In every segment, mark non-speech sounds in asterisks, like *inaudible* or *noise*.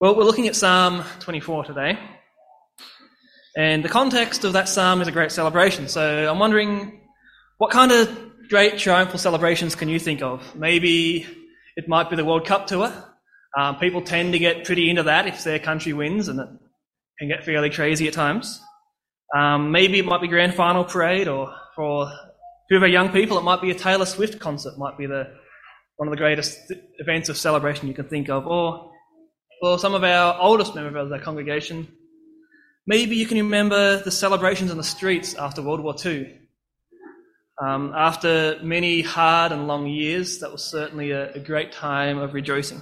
Well, we're looking at Psalm 24 today. And the context of that psalm is a great celebration. So I'm wondering, what kind of great triumphal celebrations can you think of? Maybe it might be the World Cup tour. Um, people tend to get pretty into that if their country wins, and it can get fairly crazy at times. Um, maybe it might be grand final parade, or for our young people, it might be a Taylor Swift concert. Might be the one of the greatest events of celebration you can think of, or for some of our oldest members of our congregation, maybe you can remember the celebrations in the streets after World War II. Um, after many hard and long years, that was certainly a, a great time of rejoicing.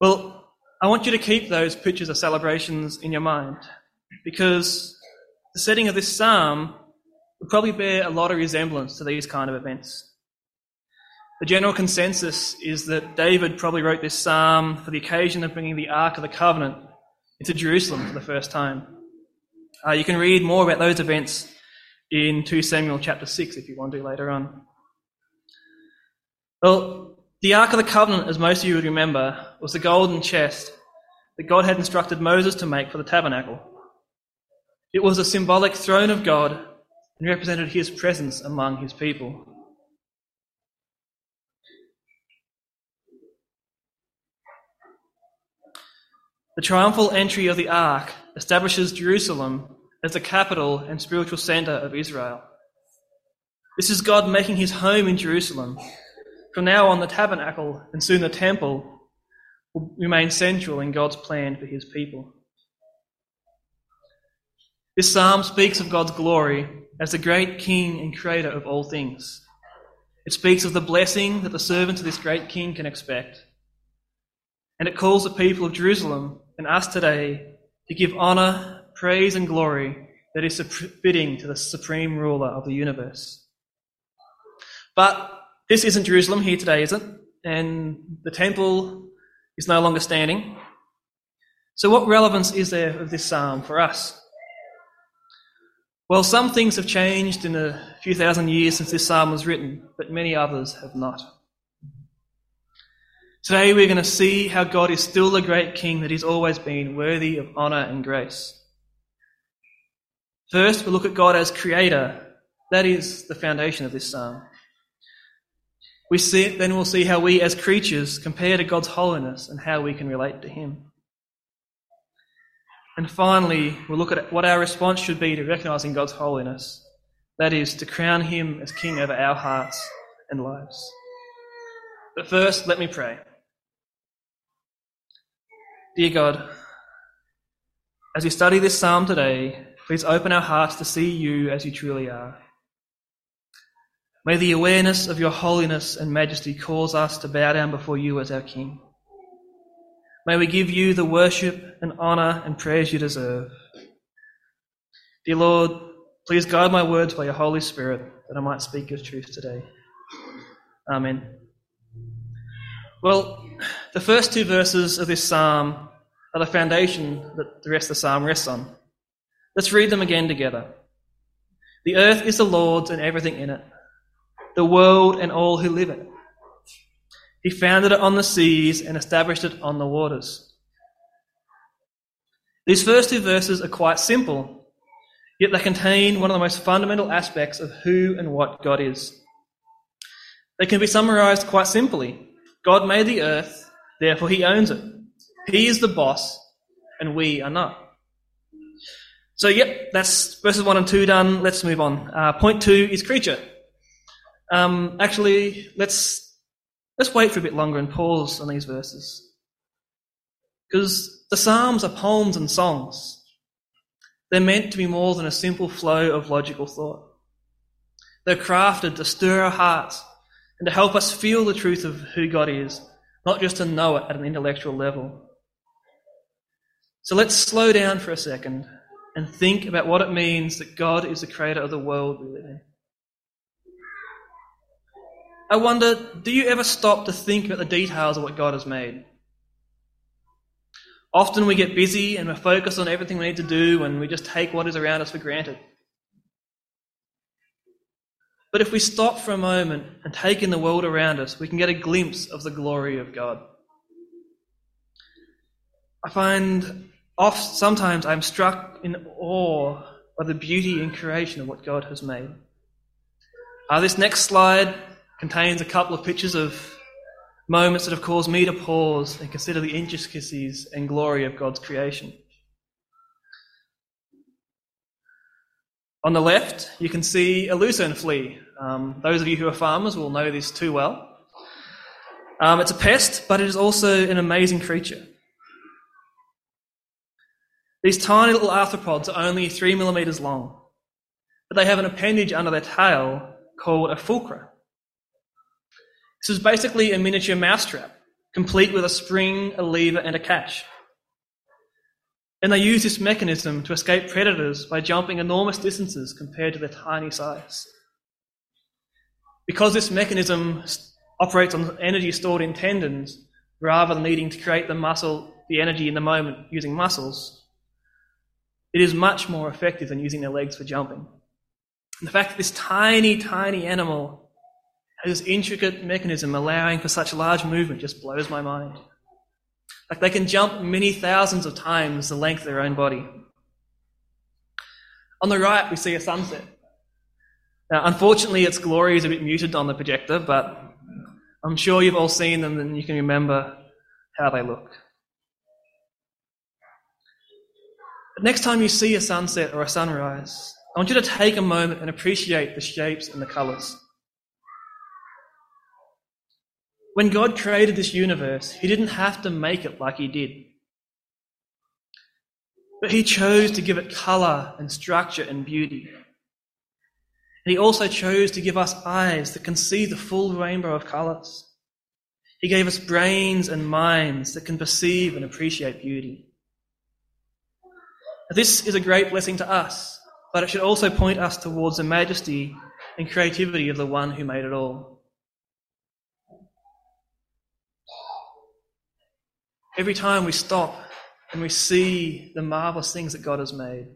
Well, I want you to keep those pictures of celebrations in your mind because the setting of this psalm would probably bear a lot of resemblance to these kind of events. The general consensus is that David probably wrote this psalm for the occasion of bringing the Ark of the Covenant into Jerusalem for the first time. Uh, you can read more about those events in 2 Samuel chapter 6 if you want to later on. Well, the Ark of the Covenant, as most of you would remember, was the golden chest that God had instructed Moses to make for the tabernacle. It was a symbolic throne of God and represented his presence among his people. The triumphal entry of the ark establishes Jerusalem as the capital and spiritual center of Israel. This is God making his home in Jerusalem. From now on, the tabernacle and soon the temple will remain central in God's plan for his people. This psalm speaks of God's glory as the great king and creator of all things. It speaks of the blessing that the servants of this great king can expect. And it calls the people of Jerusalem and us today to give honour, praise, and glory that is fitting to the supreme ruler of the universe. But this isn't Jerusalem here today, is it? And the temple is no longer standing. So, what relevance is there of this psalm for us? Well, some things have changed in the few thousand years since this psalm was written, but many others have not. Today we're going to see how God is still the great King that He's always been, worthy of honour and grace. First, we'll look at God as Creator. That is the foundation of this psalm. We see, then we'll see how we as creatures compare to God's holiness and how we can relate to Him. And finally, we'll look at what our response should be to recognizing God's holiness. That is, to crown Him as King over our hearts and lives. But first, let me pray. Dear God, as we study this psalm today, please open our hearts to see you as you truly are. May the awareness of your holiness and majesty cause us to bow down before you as our King. May we give you the worship and honour and praise you deserve. Dear Lord, please guide my words by your Holy Spirit that I might speak your truth today. Amen. Well, the first two verses of this psalm are the foundation that the rest of the psalm rests on. Let's read them again together. The earth is the Lord's and everything in it, the world and all who live in it. He founded it on the seas and established it on the waters. These first two verses are quite simple, yet they contain one of the most fundamental aspects of who and what God is. They can be summarized quite simply God made the earth, therefore he owns it. He is the boss, and we are not. So, yep, that's verses 1 and 2 done. Let's move on. Uh, point 2 is creature. Um, actually, let's Let's wait for a bit longer and pause on these verses. Because the Psalms are poems and songs. They're meant to be more than a simple flow of logical thought. They're crafted to stir our hearts and to help us feel the truth of who God is, not just to know it at an intellectual level. So let's slow down for a second and think about what it means that God is the creator of the world we live in. I wonder, do you ever stop to think about the details of what God has made? Often we get busy and we're focused on everything we need to do and we just take what is around us for granted. But if we stop for a moment and take in the world around us, we can get a glimpse of the glory of God. I find oft sometimes I'm struck in awe by the beauty and creation of what God has made. Uh, this next slide contains a couple of pictures of moments that have caused me to pause and consider the intricacies and glory of God's creation. On the left, you can see a lucerne flea. Um, those of you who are farmers will know this too well. Um, it's a pest, but it is also an amazing creature. These tiny little arthropods are only three millimeters long, but they have an appendage under their tail called a fulcra. This is basically a miniature mousetrap, complete with a spring, a lever, and a catch. And they use this mechanism to escape predators by jumping enormous distances compared to their tiny size. Because this mechanism operates on energy stored in tendons rather than needing to create the muscle, the energy in the moment using muscles, it is much more effective than using their legs for jumping. And the fact that this tiny, tiny animal has this intricate mechanism allowing for such large movement just blows my mind. Like they can jump many thousands of times the length of their own body. On the right, we see a sunset. Now, unfortunately, its glory is a bit muted on the projector, but I'm sure you've all seen them and you can remember how they look. But next time you see a sunset or a sunrise, I want you to take a moment and appreciate the shapes and the colours. When God created this universe, He didn't have to make it like He did. But He chose to give it colour and structure and beauty. He also chose to give us eyes that can see the full rainbow of colours. He gave us brains and minds that can perceive and appreciate beauty. This is a great blessing to us, but it should also point us towards the majesty and creativity of the one who made it all. Every time we stop and we see the marvelous things that God has made,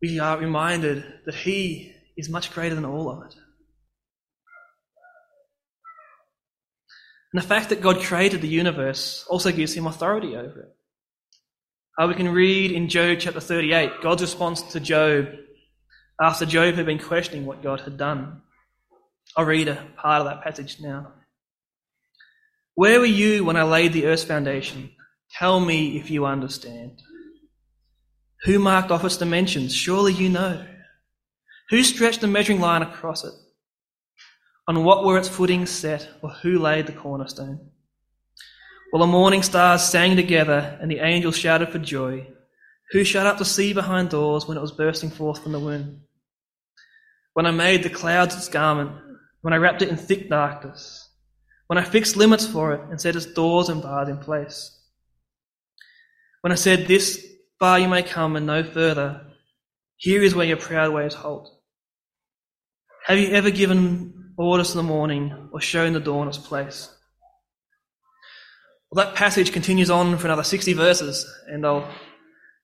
we are reminded that He is much greater than all of it. And the fact that God created the universe also gives Him authority over it. Uh, we can read in Job chapter 38 God's response to Job after Job had been questioning what God had done. I'll read a part of that passage now. Where were you when I laid the earth's foundation? Tell me if you understand. Who marked off its dimensions? Surely you know. Who stretched the measuring line across it? On what were its footings set, or who laid the cornerstone? While the morning stars sang together and the angels shouted for joy, who shut up the sea behind doors when it was bursting forth from the womb? When I made the clouds its garment, when I wrapped it in thick darkness, when I fixed limits for it and set its doors and bars in place. When I said, This far you may come and no further, here is where your proud ways halt. Have you ever given orders to the morning or shown the dawn its place? Well, that passage continues on for another 60 verses, and I'll,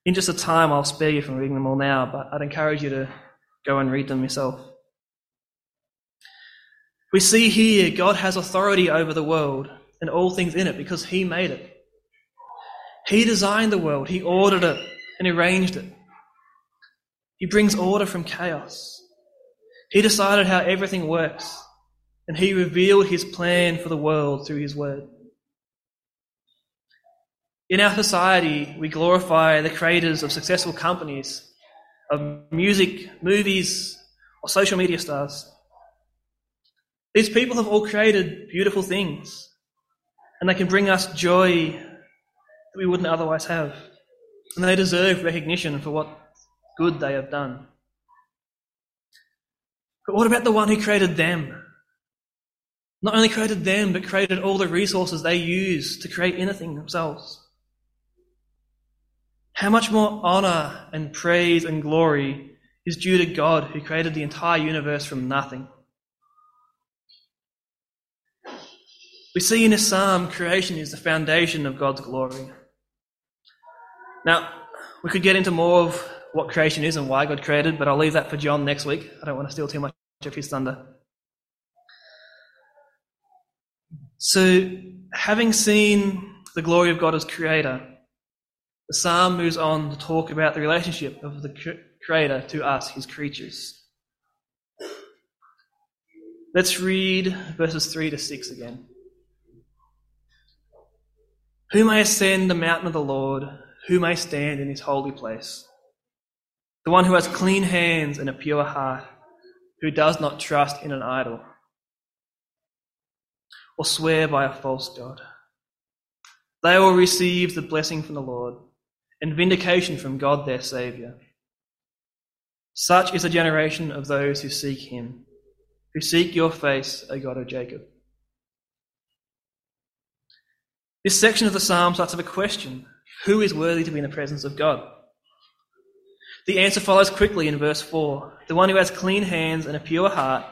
in just a time, I'll spare you from reading them all now, but I'd encourage you to go and read them yourself. We see here God has authority over the world and all things in it because He made it. He designed the world, He ordered it and arranged it. He brings order from chaos. He decided how everything works, and He revealed His plan for the world through His Word. In our society, we glorify the creators of successful companies, of music, movies, or social media stars. These people have all created beautiful things, and they can bring us joy that we wouldn't otherwise have. And they deserve recognition for what good they have done. But what about the one who created them? Not only created them, but created all the resources they use to create anything themselves. How much more honor and praise and glory is due to God who created the entire universe from nothing? We see in this psalm creation is the foundation of God's glory. Now, we could get into more of what creation is and why God created, but I'll leave that for John next week. I don't want to steal too much of his thunder. So, having seen the glory of God as creator, the psalm moves on to talk about the relationship of the creator to us, his creatures. Let's read verses 3 to 6 again. Who may ascend the mountain of the Lord? Who may stand in his holy place? The one who has clean hands and a pure heart, who does not trust in an idol or swear by a false God. They will receive the blessing from the Lord and vindication from God their Saviour. Such is the generation of those who seek him, who seek your face, O God of Jacob. This section of the psalm starts with a question Who is worthy to be in the presence of God? The answer follows quickly in verse 4 the one who has clean hands and a pure heart,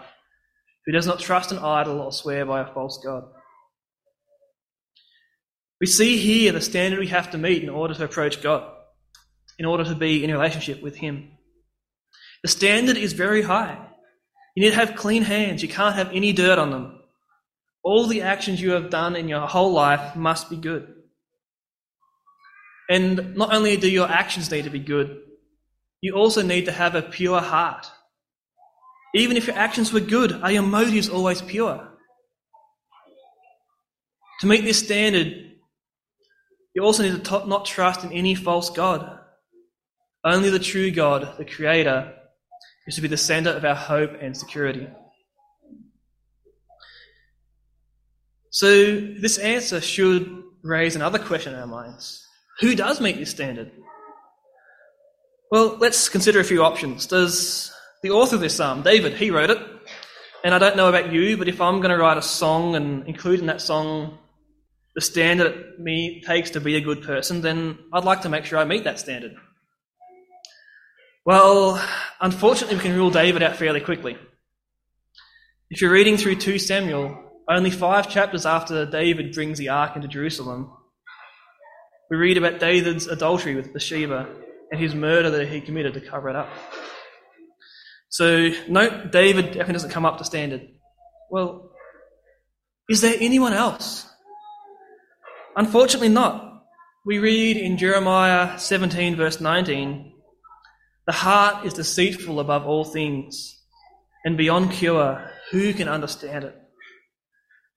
who does not trust an idol or swear by a false God. We see here the standard we have to meet in order to approach God, in order to be in relationship with Him. The standard is very high. You need to have clean hands. You can't have any dirt on them. All the actions you have done in your whole life must be good. And not only do your actions need to be good, you also need to have a pure heart. Even if your actions were good, are your motives always pure? To meet this standard, you also need to not trust in any false God. Only the true God, the Creator, is to be the center of our hope and security. So, this answer should raise another question in our minds Who does meet this standard? Well, let's consider a few options. Does the author of this psalm, David, he wrote it. And I don't know about you, but if I'm going to write a song and include in that song the standard it me takes to be a good person, then I'd like to make sure I meet that standard. Well, unfortunately, we can rule David out fairly quickly. If you're reading through 2 Samuel, only five chapters after David brings the ark into Jerusalem, we read about David's adultery with Bathsheba and his murder that he committed to cover it up. So, note David definitely doesn't come up to standard. Well, is there anyone else? Unfortunately, not. We read in Jeremiah 17, verse 19 The heart is deceitful above all things, and beyond cure, who can understand it?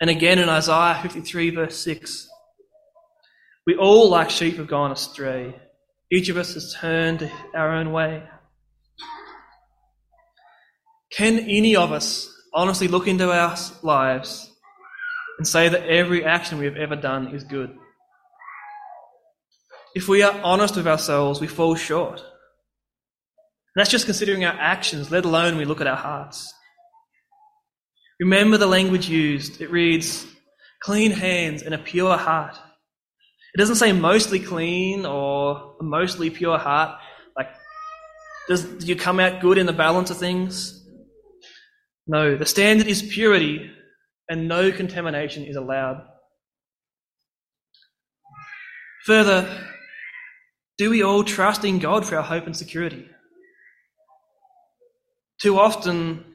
And again in Isaiah 53, verse 6 We all, like sheep, have gone astray. Each of us has turned our own way. Can any of us honestly look into our lives and say that every action we have ever done is good? If we are honest with ourselves, we fall short. And that's just considering our actions, let alone we look at our hearts. Remember the language used. It reads, clean hands and a pure heart. It doesn't say mostly clean or mostly pure heart. Like, does, do you come out good in the balance of things? No, the standard is purity, and no contamination is allowed. Further, do we all trust in God for our hope and security? Too often,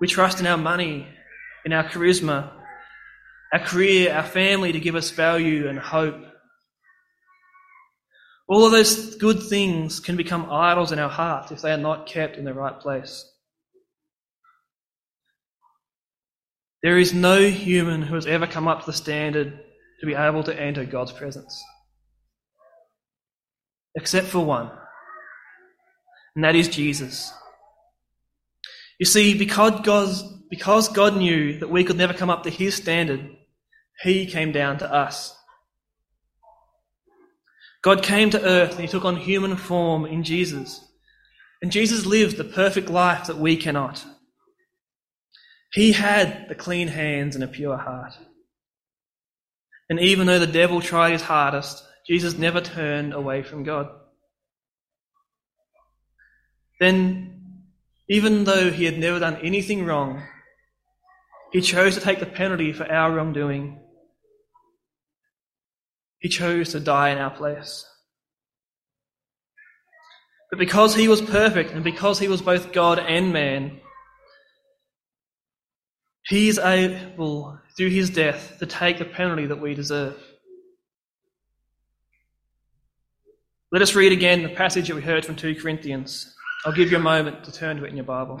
we trust in our money, in our charisma, our career, our family to give us value and hope. All of those good things can become idols in our hearts if they are not kept in the right place. There is no human who has ever come up to the standard to be able to enter God's presence. Except for one, and that is Jesus. You see, because God, because God knew that we could never come up to his standard, he came down to us. God came to earth and he took on human form in Jesus. And Jesus lived the perfect life that we cannot. He had the clean hands and a pure heart. And even though the devil tried his hardest, Jesus never turned away from God. Then, even though he had never done anything wrong, he chose to take the penalty for our wrongdoing. He chose to die in our place. But because he was perfect and because he was both God and man, he is able, through his death, to take the penalty that we deserve. Let us read again the passage that we heard from 2 Corinthians. I'll give you a moment to turn to it in your Bible.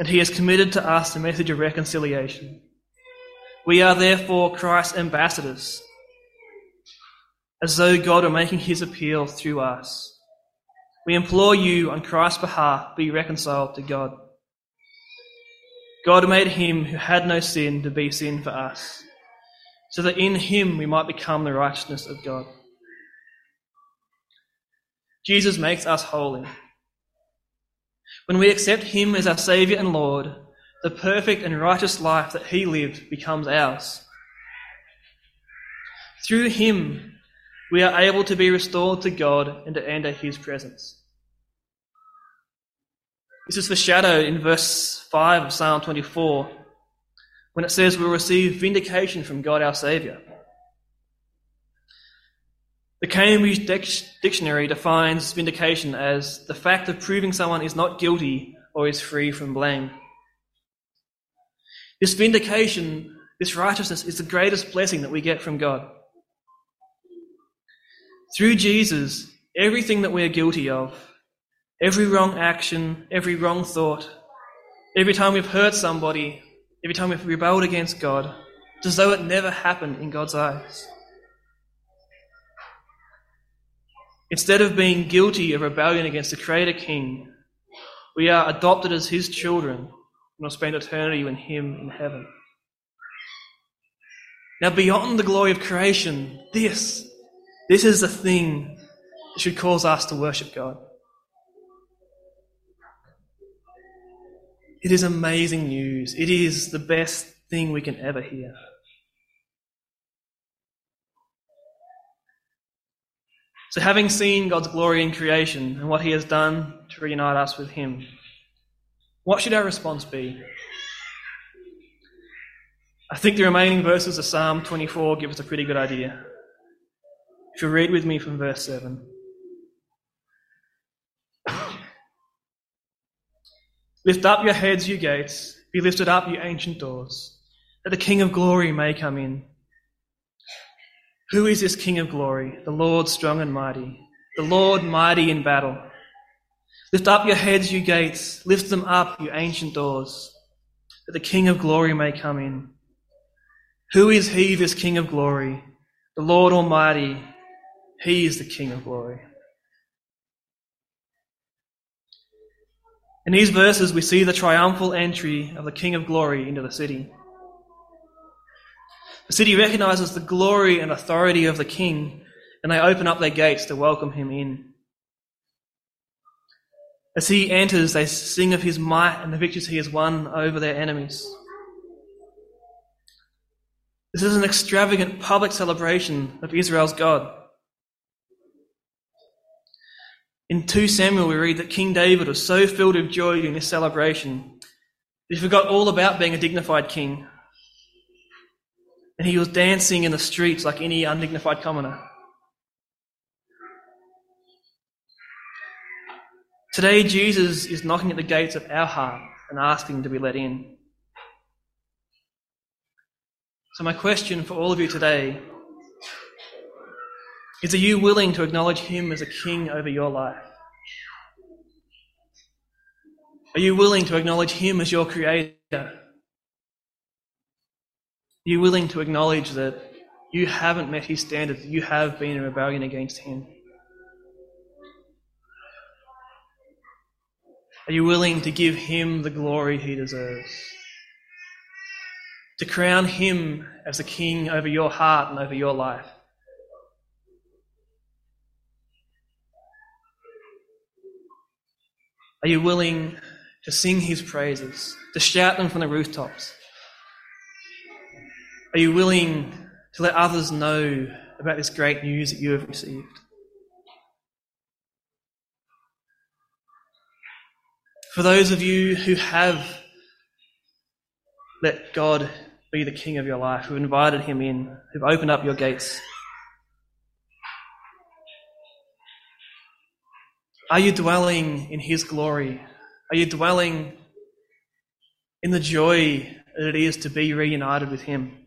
And he has committed to us the message of reconciliation. We are therefore Christ's ambassadors, as though God were making his appeal through us. We implore you on Christ's behalf, be reconciled to God. God made him who had no sin to be sin for us, so that in him we might become the righteousness of God. Jesus makes us holy. When we accept him as our Saviour and Lord, the perfect and righteous life that he lived becomes ours. Through him, we are able to be restored to God and to enter his presence. This is foreshadowed in verse 5 of Psalm 24 when it says we'll receive vindication from God our Saviour. The Cambridge Dictionary defines vindication as the fact of proving someone is not guilty or is free from blame. This vindication, this righteousness, is the greatest blessing that we get from God. Through Jesus, everything that we are guilty of, every wrong action, every wrong thought, every time we've hurt somebody, every time we've rebelled against God, it's as though it never happened in God's eyes. Instead of being guilty of rebellion against the Creator King, we are adopted as His children and will spend eternity with Him in heaven. Now, beyond the glory of creation, this this is the thing that should cause us to worship God. It is amazing news. It is the best thing we can ever hear. So, having seen God's glory in creation and what He has done to reunite us with Him, what should our response be? I think the remaining verses of Psalm 24 give us a pretty good idea. If you read with me from verse 7. *clears throat* Lift up your heads, you gates, be lifted up, you ancient doors, that the King of glory may come in. Who is this King of glory? The Lord strong and mighty, the Lord mighty in battle. Lift up your heads, you gates, lift them up, you ancient doors, that the King of glory may come in. Who is he, this King of glory? The Lord Almighty, he is the King of glory. In these verses, we see the triumphal entry of the King of glory into the city. The city recognizes the glory and authority of the King, and they open up their gates to welcome him in. As he enters, they sing of his might and the victories he has won over their enemies. This is an extravagant public celebration of Israel's God. In 2 Samuel, we read that King David was so filled with joy during this celebration that he forgot all about being a dignified king. And he was dancing in the streets like any undignified commoner. Today, Jesus is knocking at the gates of our heart and asking to be let in. So, my question for all of you today is are you willing to acknowledge Him as a king over your life? Are you willing to acknowledge Him as your creator? Are you willing to acknowledge that you haven't met His standards, you have been in rebellion against Him? Are you willing to give Him the glory He deserves? To crown Him as the King over your heart and over your life? Are you willing to sing his praises, to shout them from the rooftops? Are you willing to let others know about this great news that you have received? For those of you who have let God be the King of your life, who've invited Him in, who've opened up your gates, Are you dwelling in His glory? Are you dwelling in the joy that it is to be reunited with Him?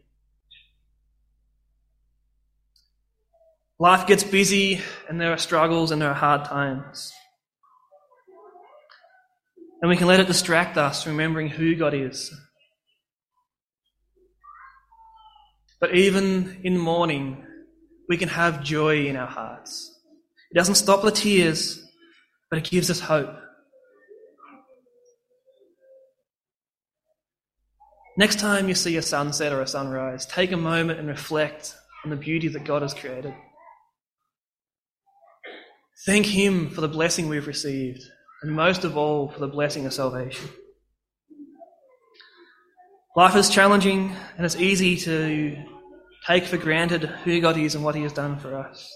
Life gets busy and there are struggles and there are hard times. And we can let it distract us remembering who God is. But even in mourning, we can have joy in our hearts. It doesn't stop the tears, but it gives us hope. Next time you see a sunset or a sunrise, take a moment and reflect on the beauty that God has created. Thank Him for the blessing we've received, and most of all, for the blessing of salvation. Life is challenging, and it's easy to take for granted who God is and what He has done for us.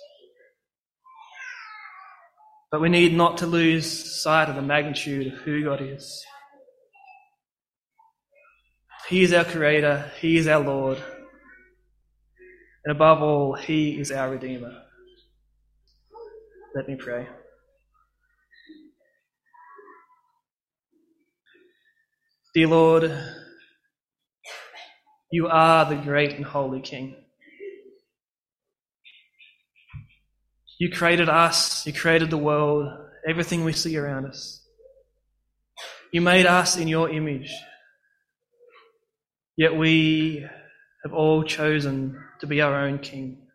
But we need not to lose sight of the magnitude of who God is. He is our Creator, He is our Lord, and above all, He is our Redeemer. Let me pray. Dear Lord, you are the great and holy King. You created us, you created the world, everything we see around us. You made us in your image. Yet we have all chosen to be our own king.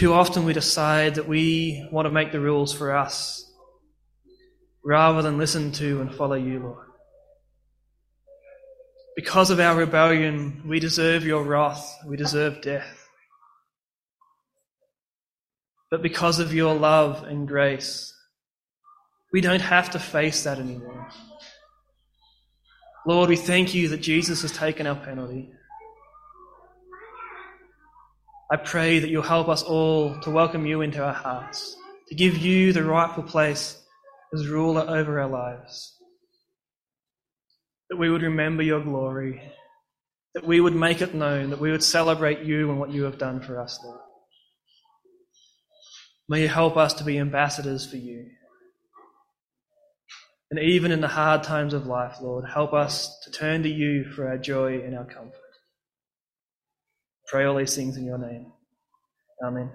Too often we decide that we want to make the rules for us rather than listen to and follow you, Lord. Because of our rebellion, we deserve your wrath, we deserve death. But because of your love and grace, we don't have to face that anymore. Lord, we thank you that Jesus has taken our penalty. I pray that you'll help us all to welcome you into our hearts, to give you the rightful place as ruler over our lives. That we would remember your glory, that we would make it known, that we would celebrate you and what you have done for us, Lord. May you help us to be ambassadors for you. And even in the hard times of life, Lord, help us to turn to you for our joy and our comfort. Pray all these things in your name. Amen.